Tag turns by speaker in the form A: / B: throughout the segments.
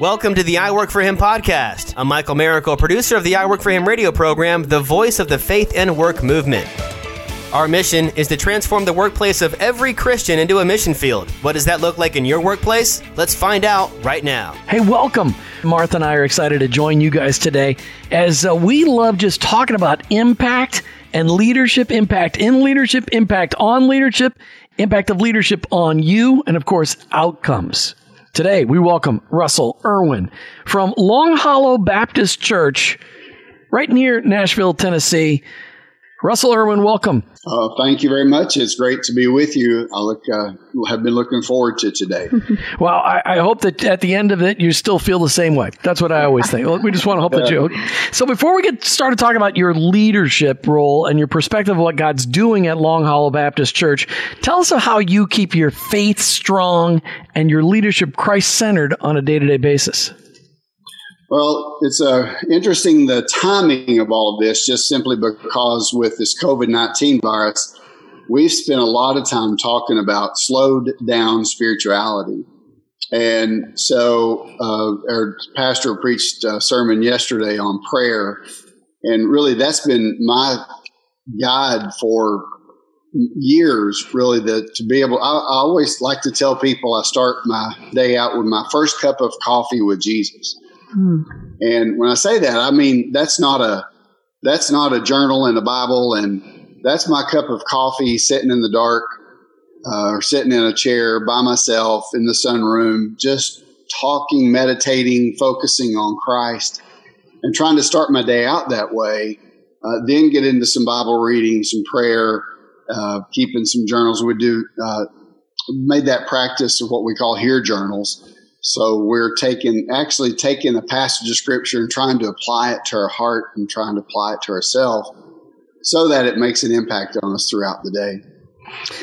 A: Welcome to the I Work for Him podcast. I'm Michael Miracle, producer of the I Work for Him radio program, the voice of the faith and work movement. Our mission is to transform the workplace of every Christian into a mission field. What does that look like in your workplace? Let's find out right now.
B: Hey, welcome. Martha and I are excited to join you guys today as uh, we love just talking about impact and leadership, impact in leadership, impact on leadership, impact of leadership on you, and of course, outcomes. Today, we welcome Russell Irwin from Long Hollow Baptist Church, right near Nashville, Tennessee. Russell Irwin, welcome.
C: Uh, thank you very much. It's great to be with you. I look, uh, have been looking forward to today.
B: well, I, I, hope that at the end of it, you still feel the same way. That's what I always think. We just want to hope that you. So, before we get started talking about your leadership role and your perspective of what God's doing at Long Hollow Baptist Church, tell us how you keep your faith strong and your leadership Christ centered on a day to day basis.
C: Well, it's uh, interesting the timing of all of this, just simply because with this COVID 19 virus, we've spent a lot of time talking about slowed down spirituality. And so uh, our pastor preached a sermon yesterday on prayer. And really, that's been my guide for years, really, that to be able, I, I always like to tell people I start my day out with my first cup of coffee with Jesus. Hmm. And when I say that, I mean that's not a that's not a journal and a Bible, and that's my cup of coffee sitting in the dark uh, or sitting in a chair by myself in the sunroom, just talking, meditating, focusing on Christ, and trying to start my day out that way. Uh, then get into some Bible reading, some prayer, uh, keeping some journals. We do uh, made that practice of what we call here journals so we're taking, actually taking a passage of scripture and trying to apply it to our heart and trying to apply it to ourselves so that it makes an impact on us throughout the day.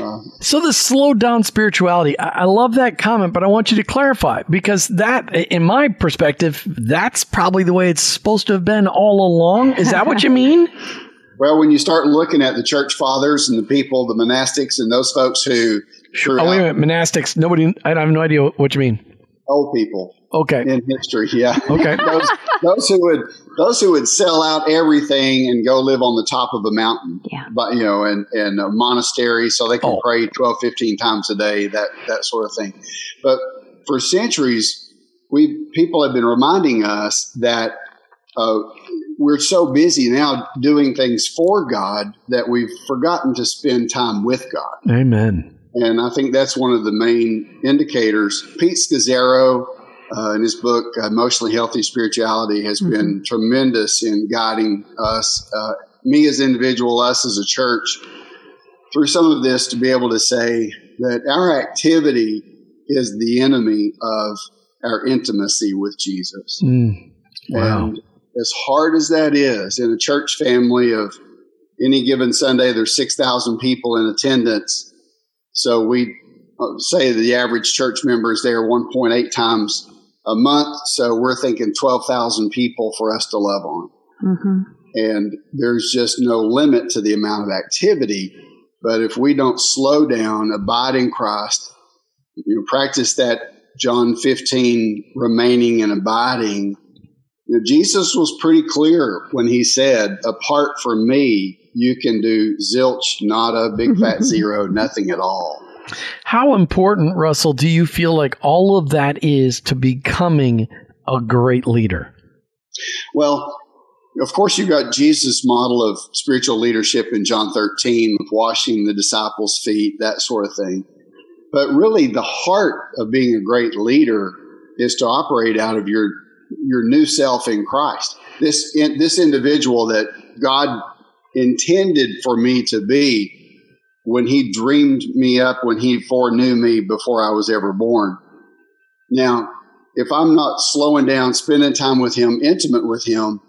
B: Uh, so the slowed down spirituality, I, I love that comment, but I want you to clarify because that, in my perspective, that's probably the way it's supposed to have been all along. Is that what you mean?
C: well, when you start looking at the church fathers and the people, the monastics, and those folks who.
B: Sure. Oh, wait a minute. Monastics. Nobody, I have no idea what you mean
C: old people.
B: Okay.
C: In history, yeah.
B: Okay.
C: those, those who would those who would sell out everything and go live on the top of a mountain,
D: yeah.
C: but you know, and and a monastery so they can oh. pray 12, 15 times a day, that that sort of thing. But for centuries, we people have been reminding us that uh, we're so busy now doing things for God that we've forgotten to spend time with God.
B: Amen.
C: And I think that's one of the main indicators. Pete Scazzero, uh, in his book, Emotionally Healthy Spirituality, has mm-hmm. been tremendous in guiding us, uh, me as an individual, us as a church, through some of this to be able to say that our activity is the enemy of our intimacy with Jesus.
B: Mm. Wow.
C: And as hard as that is in a church family of any given Sunday, there's 6,000 people in attendance so we uh, say the average church member is there 1.8 times a month. So we're thinking 12,000 people for us to love on. Mm-hmm. And there's just no limit to the amount of activity. But if we don't slow down, abide in Christ, you know, practice that John 15 remaining and abiding, you know, Jesus was pretty clear when he said, Apart from me, you can do zilch, nada, big fat mm-hmm. zero, nothing at all.
B: How important, Russell, do you feel like all of that is to becoming a great leader?
C: Well, of course, you've got Jesus' model of spiritual leadership in John 13 with washing the disciples' feet, that sort of thing. But really, the heart of being a great leader is to operate out of your your new self in Christ. This in, this individual that God intended for me to be when he dreamed me up, when he foreknew me before I was ever born. Now, if I'm not slowing down, spending time with him, intimate with him,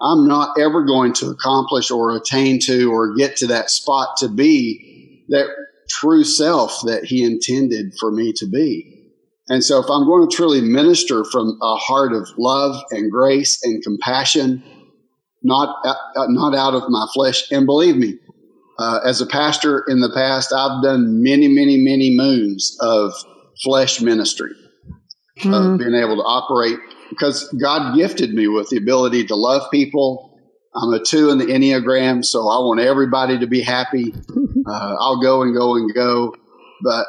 C: I'm not ever going to accomplish or attain to or get to that spot to be that true self that he intended for me to be. And so if I'm going to truly minister from a heart of love and grace and compassion not uh, not out of my flesh. And believe me, uh, as a pastor in the past, I've done many, many, many moons of flesh ministry. mm-hmm. of being able to operate because God gifted me with the ability to love people. I'm a two in the Enneagram, so I want everybody to be happy. Uh, I'll go and go and go, but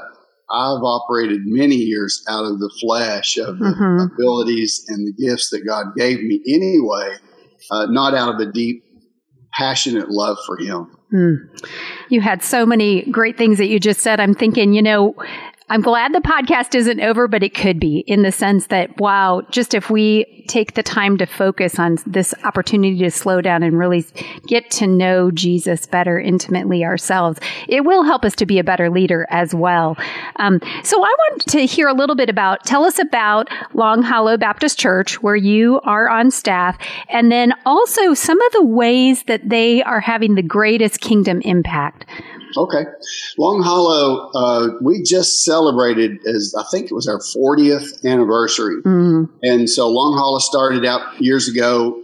C: I've operated many years out of the flesh of mm-hmm. abilities and the gifts that God gave me anyway, uh, not out of a deep, passionate love for Him. Mm.
D: You had so many great things that you just said. I'm thinking, you know, I'm glad the podcast isn't over, but it could be in the sense that, wow, just if we take the time to focus on this opportunity to slow down and really get to know Jesus better intimately ourselves, it will help us to be a better leader as well. Um, so I want to hear a little bit about, tell us about Long Hollow Baptist Church, where you are on staff, and then also some of the ways that they are having the greatest kingdom impact.
C: Okay. Long Hollow, uh, we just celebrated as I think it was our 40th anniversary. Mm-hmm. And so Long Hollow started out years ago,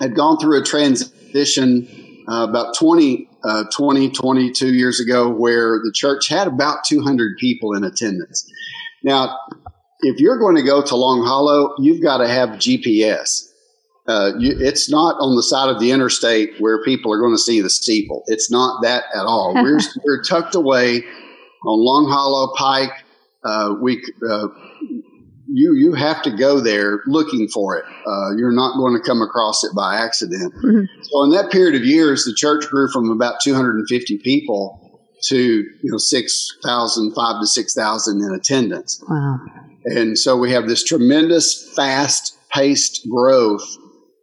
C: had gone through a transition uh, about 20, uh, 20, 22 years ago where the church had about 200 people in attendance. Now, if you're going to go to Long Hollow, you've got to have GPS. Uh, you, it's not on the side of the interstate where people are going to see the steeple. It's not that at all. we're, we're tucked away on Long Hollow Pike. Uh, we, uh, you, you have to go there looking for it. Uh, you're not going to come across it by accident. Mm-hmm. So in that period of years, the church grew from about 250 people to you know 6,000, 5 to 6,000 in attendance. Wow. And so we have this tremendous, fast paced growth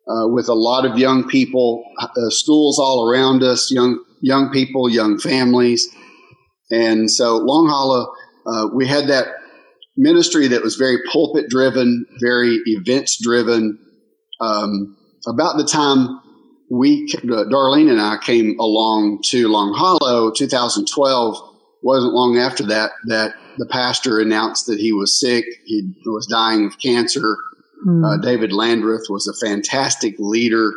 C: uh, with a lot of young people, uh, schools all around us, young young people, young families, and so Long Hollow, uh, we had that ministry that was very pulpit driven, very events driven. Um, about the time we, uh, Darlene and I came along to Long Hollow, 2012, wasn't long after that that the pastor announced that he was sick. He was dying of cancer Mm. Uh, David Landrith was a fantastic leader.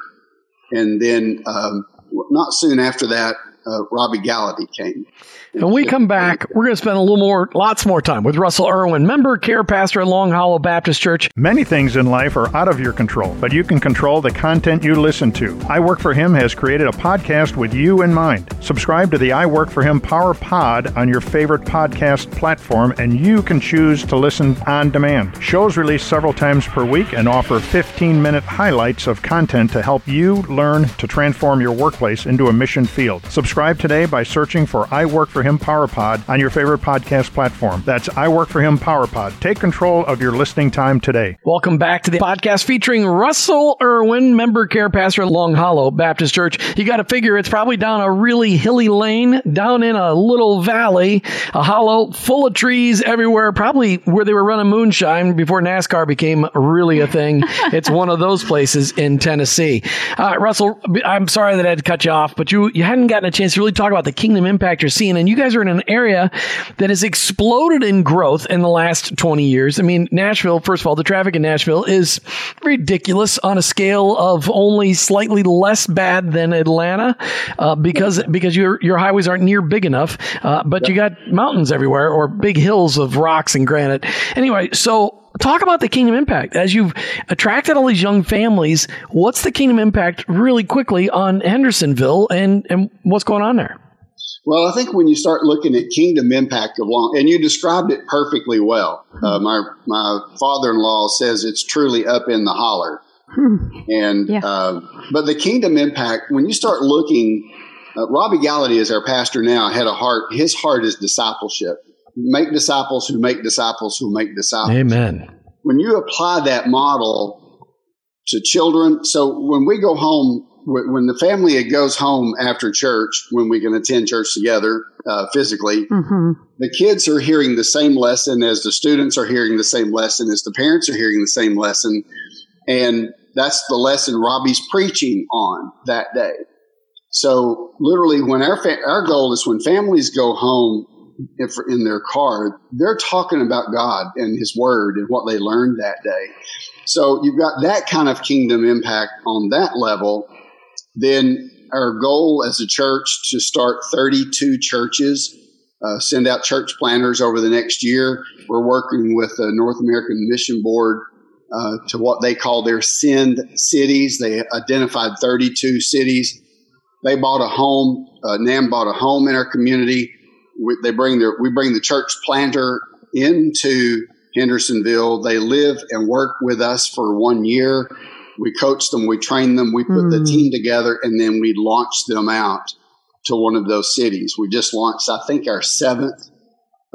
C: And then um, not soon after that, uh, Robby Gallaty came.
B: When we come back, we're going to spend a little more, lots more time with Russell Irwin, member care pastor at Long Hollow Baptist Church.
E: Many things in life are out of your control, but you can control the content you listen to. I Work for Him has created a podcast with you in mind. Subscribe to the I Work for Him Power Pod on your favorite podcast platform, and you can choose to listen on demand. Shows released several times per week and offer 15 minute highlights of content to help you learn to transform your workplace into a mission field. Subscribe today by searching for I Work for Him Power Pod on your favorite podcast platform. That's I Work for Him Power Pod. Take control of your listening time today.
B: Welcome back to the podcast featuring Russell Irwin, member care pastor at Long Hollow Baptist Church. You got to figure it's probably down a really hilly lane, down in a little valley, a hollow full of trees everywhere, probably where they were running moonshine before NASCAR became really a thing. it's one of those places in Tennessee. Uh, Russell, I'm sorry that I had to cut you off, but you, you hadn't gotten a chance to really talk about the kingdom impact you're seeing. And you guys are in an area that has exploded in growth in the last 20 years. I mean, Nashville, first of all, the traffic in Nashville is ridiculous on a scale of only slightly less bad than Atlanta uh, because because your your highways aren't near big enough. Uh, but you got mountains everywhere or big hills of rocks and granite. Anyway, so talk about the kingdom impact as you've attracted all these young families what's the kingdom impact really quickly on hendersonville and and what's going on there
C: well, I think when you start looking at kingdom impact of long, and you described it perfectly well. Uh, my my father-in-law says it's truly up in the holler, and yeah. uh, but the kingdom impact when you start looking, uh, Robby Gallaty is our pastor now. Had a heart. His heart is discipleship. Make disciples who make disciples who make disciples.
B: Amen.
C: When you apply that model to children, so when we go home when the family goes home after church, when we can attend church together uh, physically, mm-hmm. the kids are hearing the same lesson as the students are hearing the same lesson as the parents are hearing the same lesson, and that's the lesson Robby's preaching on that day. So literally, when our fa- our goal is when families go home in their car, they're talking about God and His Word and what they learned that day. So you've got that kind of kingdom impact on that level then our goal as a church to start 32 churches uh, send out church planners over the next year. We're working with the North American Mission Board uh, to what they call their send cities. They identified 32 cities. They bought a home. Uh, NAMB bought a home in our community. We, they bring their we bring the church planter into Hendersonville. They live and work with us for one year. We coach them, we train them, we put mm. the hmm. team together, and then we launch them out to one of those cities. We just launched, I think, our seventh.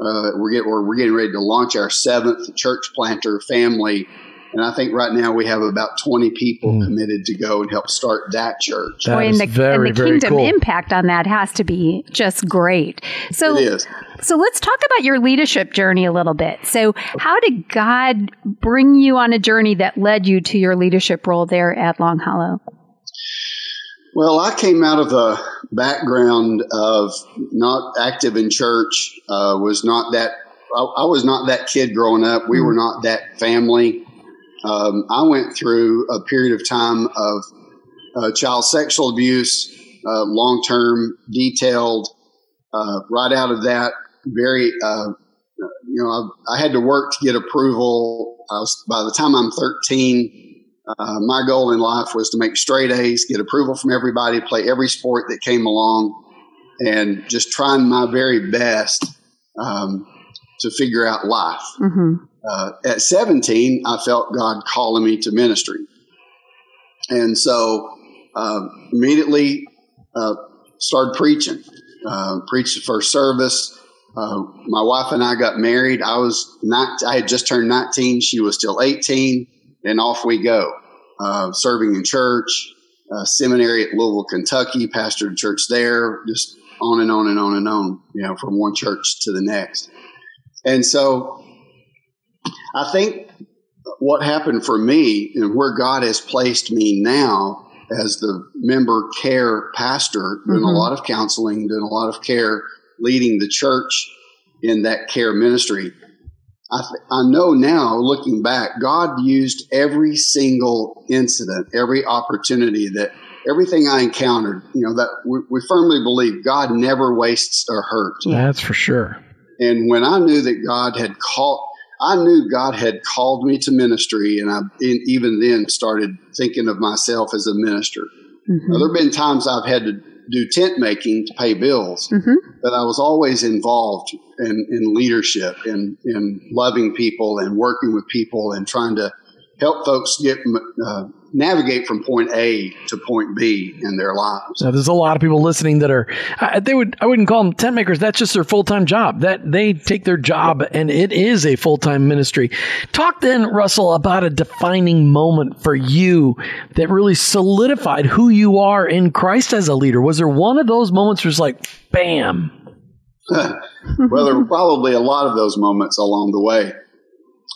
C: Uh, we're, get, we're, we're getting ready to launch our seventh church planter family and I think right now we have about 20 people mm. committed to go and help start that church.
D: That Boy, and the, very, and the kingdom cool. impact on that has to be just great. So,
C: it is.
D: So let's talk about your leadership journey a little bit. So, how did God bring you on a journey that led you to your leadership role there at Long Hollow?
C: Well, I came out of a background of not active in church. Uh, was not that I, I, was not that kid growing up. We mm. were not that family. Um, I went through a period of time of uh, child sexual abuse, uh, long term, detailed. Uh, right out of that, very, uh, you know, I, I, had to work to get approval. I was, by the time I'm 13, uh, my goal in life was to make straight A's, get approval from everybody, play every sport that came along, and just trying my very best um, to figure out life. Mm-hmm. Uh, at 17, I felt God calling me to ministry. And so uh, immediately uh, started preaching, uh, preached the first service. Uh, my wife and I got married. I was not, I had just turned 19. She was still 18 and off we go. Uh, serving in church, seminary at Louisville, Kentucky, pastored a church there, just on and on and on and on, you know, from one church to the next. And so I think what happened for me and where God has placed me now as the member care pastor, doing mm-hmm. a lot of counseling, doing a lot of care, leading the church in that care ministry. I, th- I know now, looking back, God used every single incident, every opportunity that everything I encountered, you know, that we, we firmly believe God never wastes a hurt.
B: That's for sure.
C: And when I knew that God had called, I knew God had called me to ministry, and I even then started thinking of myself as a minister. Mm-hmm. Now, there have been times I've had to do tent making to pay bills, mm-hmm. but I was always involved in, in leadership and in loving people and working with people and trying to help folks get uh, navigate from point A to point B in their lives.
B: Now, there's a lot of people listening that are they would I wouldn't call them tent makers. That's just their full time job. That they take their job and it is a full time ministry. Talk then, Russell, about a defining moment for you that really solidified who you are in Christ as a leader. Was there one of those moments where it's like, bam?
C: well, there were probably a lot of those moments along the way.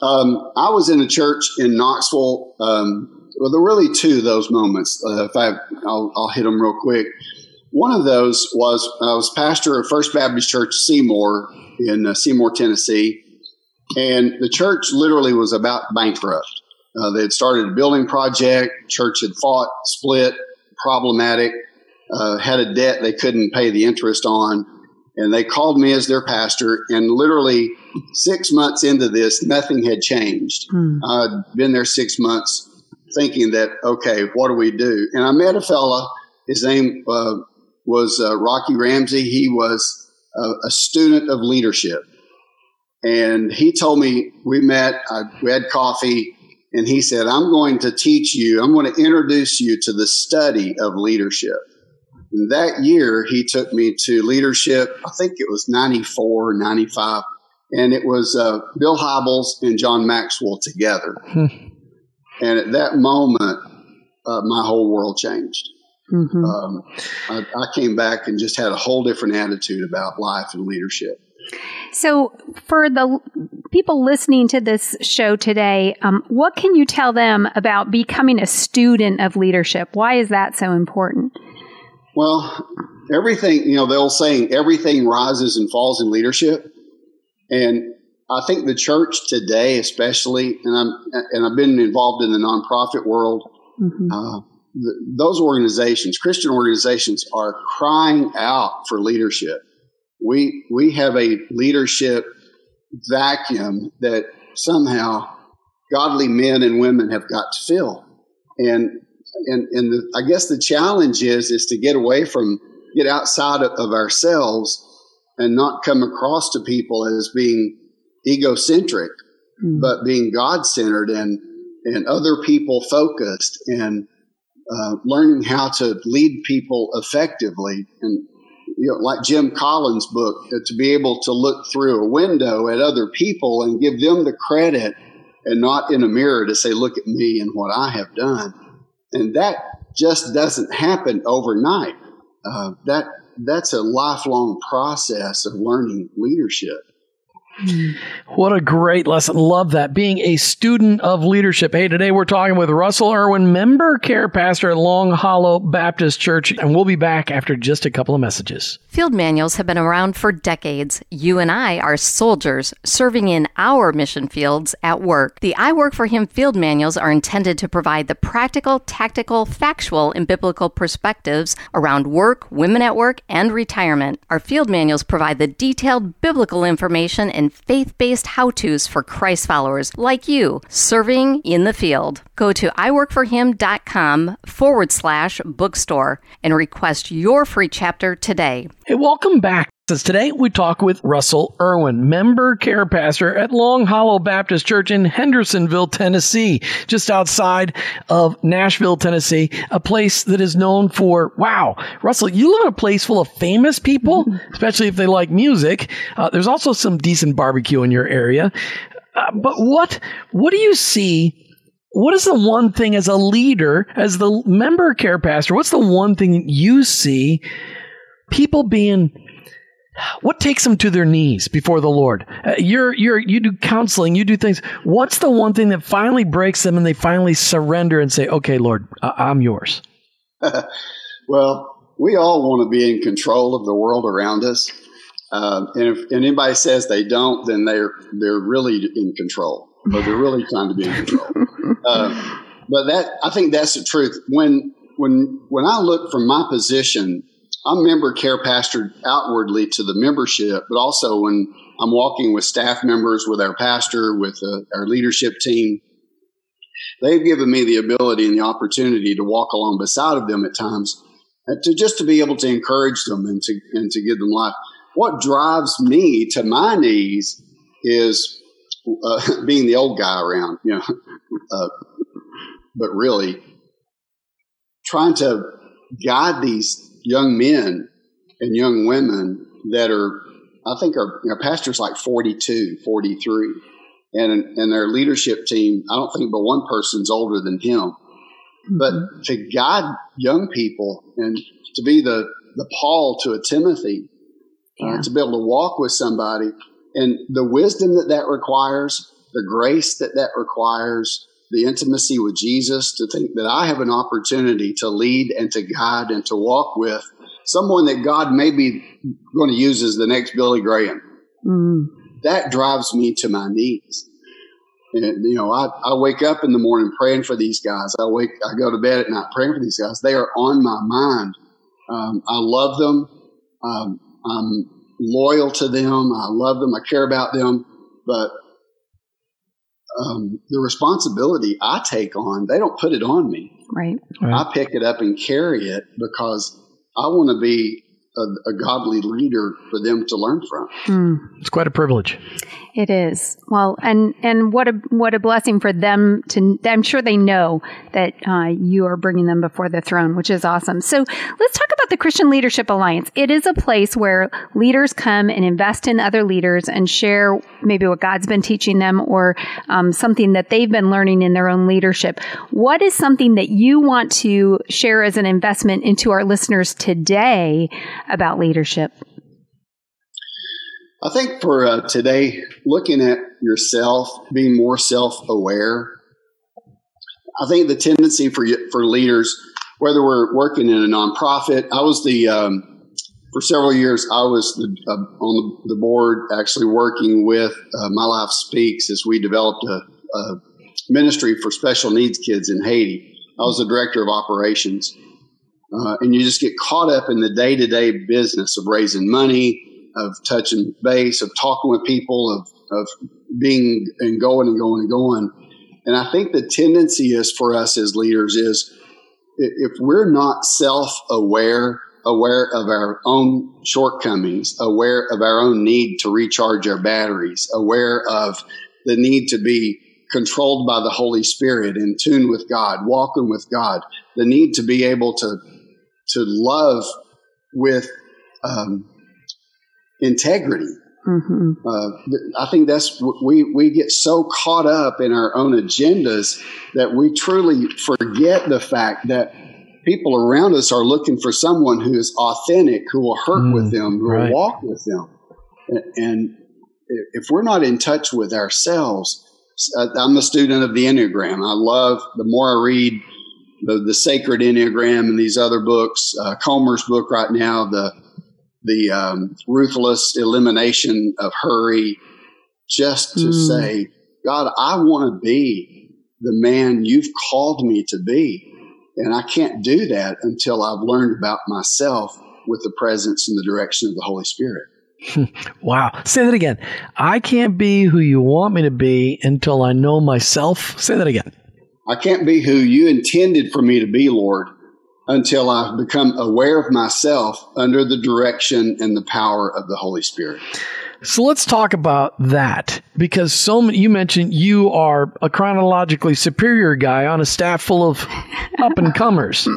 C: Um, I was in a church in Knoxville. Um, well, there were really two of those moments. Uh, if I, I'll, I'll, hit them real quick. One of those was I was pastor of First Baptist Church Seymour in uh, Seymour, Tennessee, and the church literally was about bankrupt. Uh, they had started a building project. Church had fought, split, problematic, uh, had a debt they couldn't pay the interest on, and they called me as their pastor. And literally six months into this, nothing had changed. Hmm. I'd been there six months thinking that, okay, what do we do? And I met a fella, his name uh, was uh, Rocky Ramsey. He was a, a, student of leadership. And he told me, we met, I, we had coffee, and he said, I'm going to teach you, I'm going to introduce you to the study of leadership. And that year, he took me to leadership, I think it was 94, 95, and it was uh, Bill Hybels and John Maxwell together. Hmm. And at that moment, uh, my whole world changed. Mm-hmm. Um, I, I, came back and just had a whole different attitude about life and leadership.
D: So, for the people listening to this show today, um, what can you tell them about becoming a student of leadership? Why is that so important?
C: Well, everything, you know, the old saying, everything rises and falls in leadership. And I think the church today, especially, and I'm and I've been involved in the nonprofit world. Mm-hmm. Uh, those organizations, Christian organizations, are crying out for leadership. we we have a leadership vacuum that somehow godly men and women have got to fill. And and and the, I guess the challenge is is to get away from get outside of, of ourselves and not come across to people as being egocentric, mm. but being God centered and and other people focused and uh, learning how to lead people effectively and you know, like Jim Collins' book, uh, to be able to look through a window at other people and give them the credit and not in a mirror to say, look at me and what I have done. And that just doesn't happen overnight. Uh, that that's a lifelong process of learning leadership.
B: What a great lesson. Love that. Being a student of leadership. Hey, today we're talking with Russell Irwin, member care pastor at Long Hollow Baptist Church, and we'll be back after just a couple of messages.
F: Field manuals have been around for decades. You and I are soldiers serving in our mission fields at work. The I Work for Him field manuals are intended to provide the practical, tactical, factual, and biblical perspectives around work, women at work, and retirement. Our field manuals provide the detailed biblical information and and faith based how to's for Christ followers like you serving in the field. Go to iworkforhim.com forward slash bookstore and request your free chapter today.
B: Hey, welcome back. Today we talk with Russell Irwin, member care pastor at Long Hollow Baptist Church in Hendersonville, Tennessee, just outside of Nashville, Tennessee, a place that is known for, wow, Russell, you live in a place full of famous people, especially if they like music. Uh, there's also some decent barbecue in your area. Uh, but what, what do you see what is the one thing as a leader, as the member care pastor, what's the one thing you see people being what takes them to their knees before the Lord? Uh, you're, you're, you do counseling, you do things. What's the one thing that finally breaks them and they finally surrender and say, okay, Lord, I- I'm yours?
C: well, we all want to be in control of the world around us. Uh, and if anybody says they don't, then they're, they're really in control, or they're really trying to be in control. Uh, but that, I think that's the truth. When, when, when I look from my position, I'm member care pastor outwardly to the membership, but also when I'm walking with staff members, with our pastor, with uh, our leadership team, they've given me the ability and the opportunity to walk along beside of them at times, to just to be able to encourage them and to and to give them life. What drives me to my knees is uh, being the old guy around, you know, uh, but really trying to guide these young men and young women that are, I think, are you know, pastors like 42, 43. And, and their leadership team, I don't think but one person's older than him. Mm-hmm. But to guide young people and to be the, the Paul to a Timothy, uh, yeah. uh, to be able to walk with somebody and the wisdom that that requires, the grace that that requires, the intimacy with Jesus, to think that I have an opportunity to lead and to guide and to walk with someone that God may be going to use as the next Billy Graham. Mm. That drives me to my knees. And, you know, I, I wake up in the morning praying for these guys. I wake, I go to bed at night praying for these guys. They are on my mind. Um, I love them. Um, I'm loyal to them. I love them. I care about them. But um, the responsibility I take on, they don't put it on me.
D: Right.
C: right. I pick it up and carry it because I want to be a, a, godly leader for them to learn from.
B: Mm. It's quite a privilege.
D: It is. Well, and and what a what a blessing for them to. I'm sure they know that uh, you are bringing them before the throne, which is awesome. So let's talk about the Christian Leadership Alliance. It is a place where leaders come and invest in other leaders and share maybe what God's been teaching them or um, something that they've been learning in their own leadership. What is something that you want to share as an investment into our listeners today about leadership?
C: I think for uh, today, looking at yourself, being more self aware, I think the tendency for for leaders, whether we're working in a nonprofit, I was the um, for several years I was the, uh, on the, board actually working with uh, My Life Speaks as we developed a, a ministry for special needs kids in Haiti. I was the director of operations. Uh, and you just get caught up in the day to day business of raising money, of touching base, of talking with people, of, of being and going and going and going. And I think the tendency is for us as leaders is if we're not self aware, aware of our own shortcomings, aware of our own need to recharge our batteries, aware of the need to be controlled by the Holy Spirit, in tune with God, walking with God, the need to be able to to love with um, integrity. Mm-hmm. Uh, I think that's we we get so caught up in our own agendas that we truly forget the fact that people around us are looking for someone who is authentic, who will hurt mm, with them, who right. will walk with them. And if we're not in touch with ourselves, I'm a student of the Enneagram. I love the more I read the, the Sacred Enneagram and these other books. Uh, Comer's book right now, the the um, ruthless elimination of hurry, just to mm. say, God, I want to be the man you've called me to be. And I can't do that until I've learned about myself with the presence and the direction of the Holy Spirit.
B: wow. Say that again. I can't be who you want me to be until I know myself. Say that again.
C: I can't be who you intended for me to be, Lord, until I've become aware of myself under the direction and the power of the Holy Spirit.
B: So let's talk about that because so many, you mentioned you are a chronologically superior guy on a staff full of up and comers.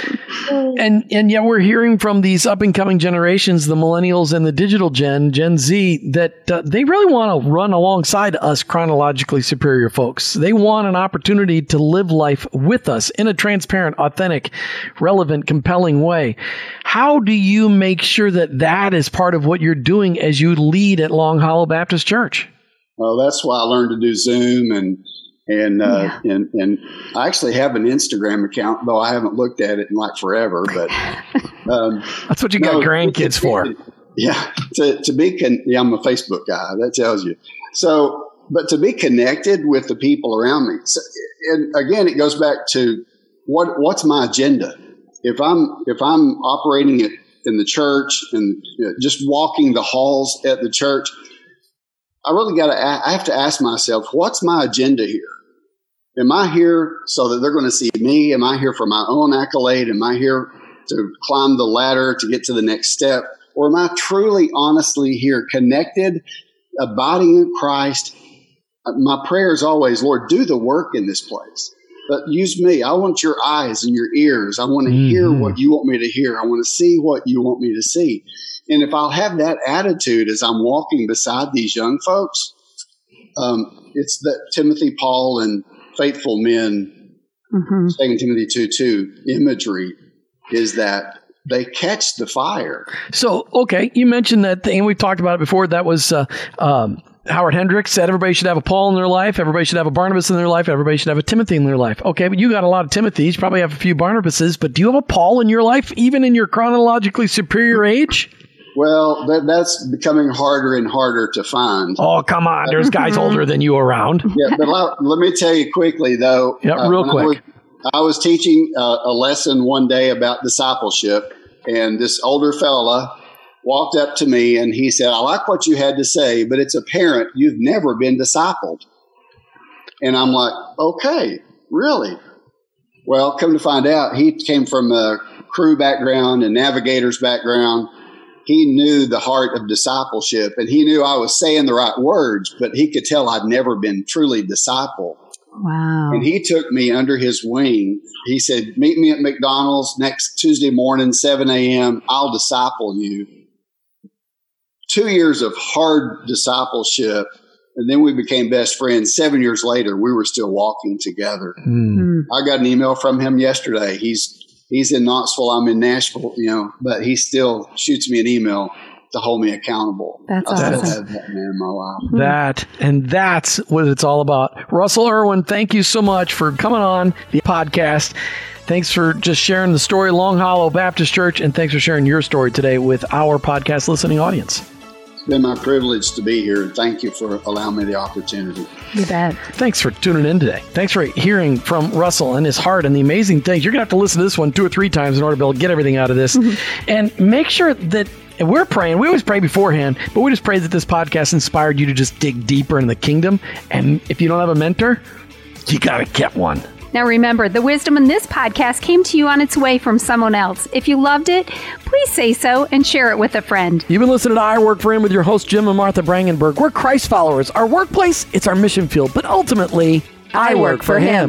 B: and and yet we're hearing from these up and coming generations, the millennials and the digital gen, Gen Z, that uh, they really want to run alongside us chronologically superior folks. They want an opportunity to live life with us in a transparent, authentic, relevant, compelling way. How do you make sure that that is part of what you're doing as you lead at Long Hollow Baptist Church?
C: Well, that's why I learned to do Zoom and and uh, yeah. and and I actually have an Instagram account, though I haven't looked at it in like forever. But
B: um, that's what you got no, grandkids for.
C: Yeah, to to be con- yeah, I'm a Facebook guy. That tells you. So, but to be connected with the people around me, so, and again, it goes back to what what's my agenda if I'm if I'm operating it in the church and you know, just walking the halls at the church, I really got to I have to ask myself, what's my agenda here? Am I here so that they're going to see me? Am I here for my own accolade? Am I here to climb the ladder to get to the next step? Or am I truly, honestly here, connected, abiding in Christ? My prayer is always, Lord, do the work in this place but use me. I want your eyes and your ears. I want to mm-hmm. hear what you want me to hear. I want to see what you want me to see. And if I'll have that attitude as I'm walking beside these young folks, um, it's that Timothy, Paul, and faithful men, mm-hmm. 2 Timothy 2 2 imagery is that they catch the fire.
B: So, okay, you mentioned that thing, and we've talked about it before. That was uh, um, Howard Hendricks said everybody should have a Paul in their life, everybody should have a Barnabas in their life, everybody should have a Timothy in their life. Okay, but you got a lot of Timothys, probably have a few Barnabases, but do you have a Paul in your life, even in your chronologically superior age?
C: Well, that, that's becoming harder and harder to find.
B: Oh, come on. There's guys older than you around.
C: Yeah, but let, let me tell you quickly, though.
B: Yeah, uh, real quick. I
C: was, I was teaching uh, a lesson one day about discipleship, and this older fella walked up to me and he said, I like what you had to say, but it's apparent you've never been discipled. And I'm like, okay, really? Well, come to find out, he came from a Cru background and navigator's background. He knew the heart of discipleship and he knew I was saying the right words, but he could tell I'd never been truly discipled.
D: Wow.
C: And he took me under his wing. He said, Meet me at McDonald's next Tuesday morning, 7 a.m. I'll disciple you two years of hard discipleship and then we became best friends. Seven years later, we were still walking together. Mm. I got an email from him yesterday. He's he's in Knoxville. I'm in Nashville. You know, but he still shoots me an email to hold me accountable.
D: That's
C: I
D: awesome.
C: have that man in my life.
B: Hmm. That and that's what it's all about. Russell Irwin, thank you so much for coming on the podcast. Thanks for just sharing the story, Long Hollow Baptist Church, and thanks for sharing your story today with our podcast listening audience
C: been my privilege to be here. and Thank you for allowing me the opportunity.
D: You bet.
B: Thanks for tuning in today. Thanks for hearing from Russell and his heart and the amazing things. You're going to have to listen to this one two or three times in order to be able to get everything out of this. Mm-hmm. And make sure that And we're praying. We always pray beforehand, but we just pray that this podcast inspired you to just dig deeper in the kingdom. And if you don't have a mentor, you got to get one.
D: Now remember, the wisdom in this podcast came to you on its way from someone else. If you loved it, please say so and share it with a friend.
B: You've been listening to I Work for Him with your host, Jim and Martha Brangenberg. We're Christ followers. Our workplace, it's our mission field, but ultimately, I, work, for him.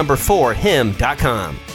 A: 4 him.com.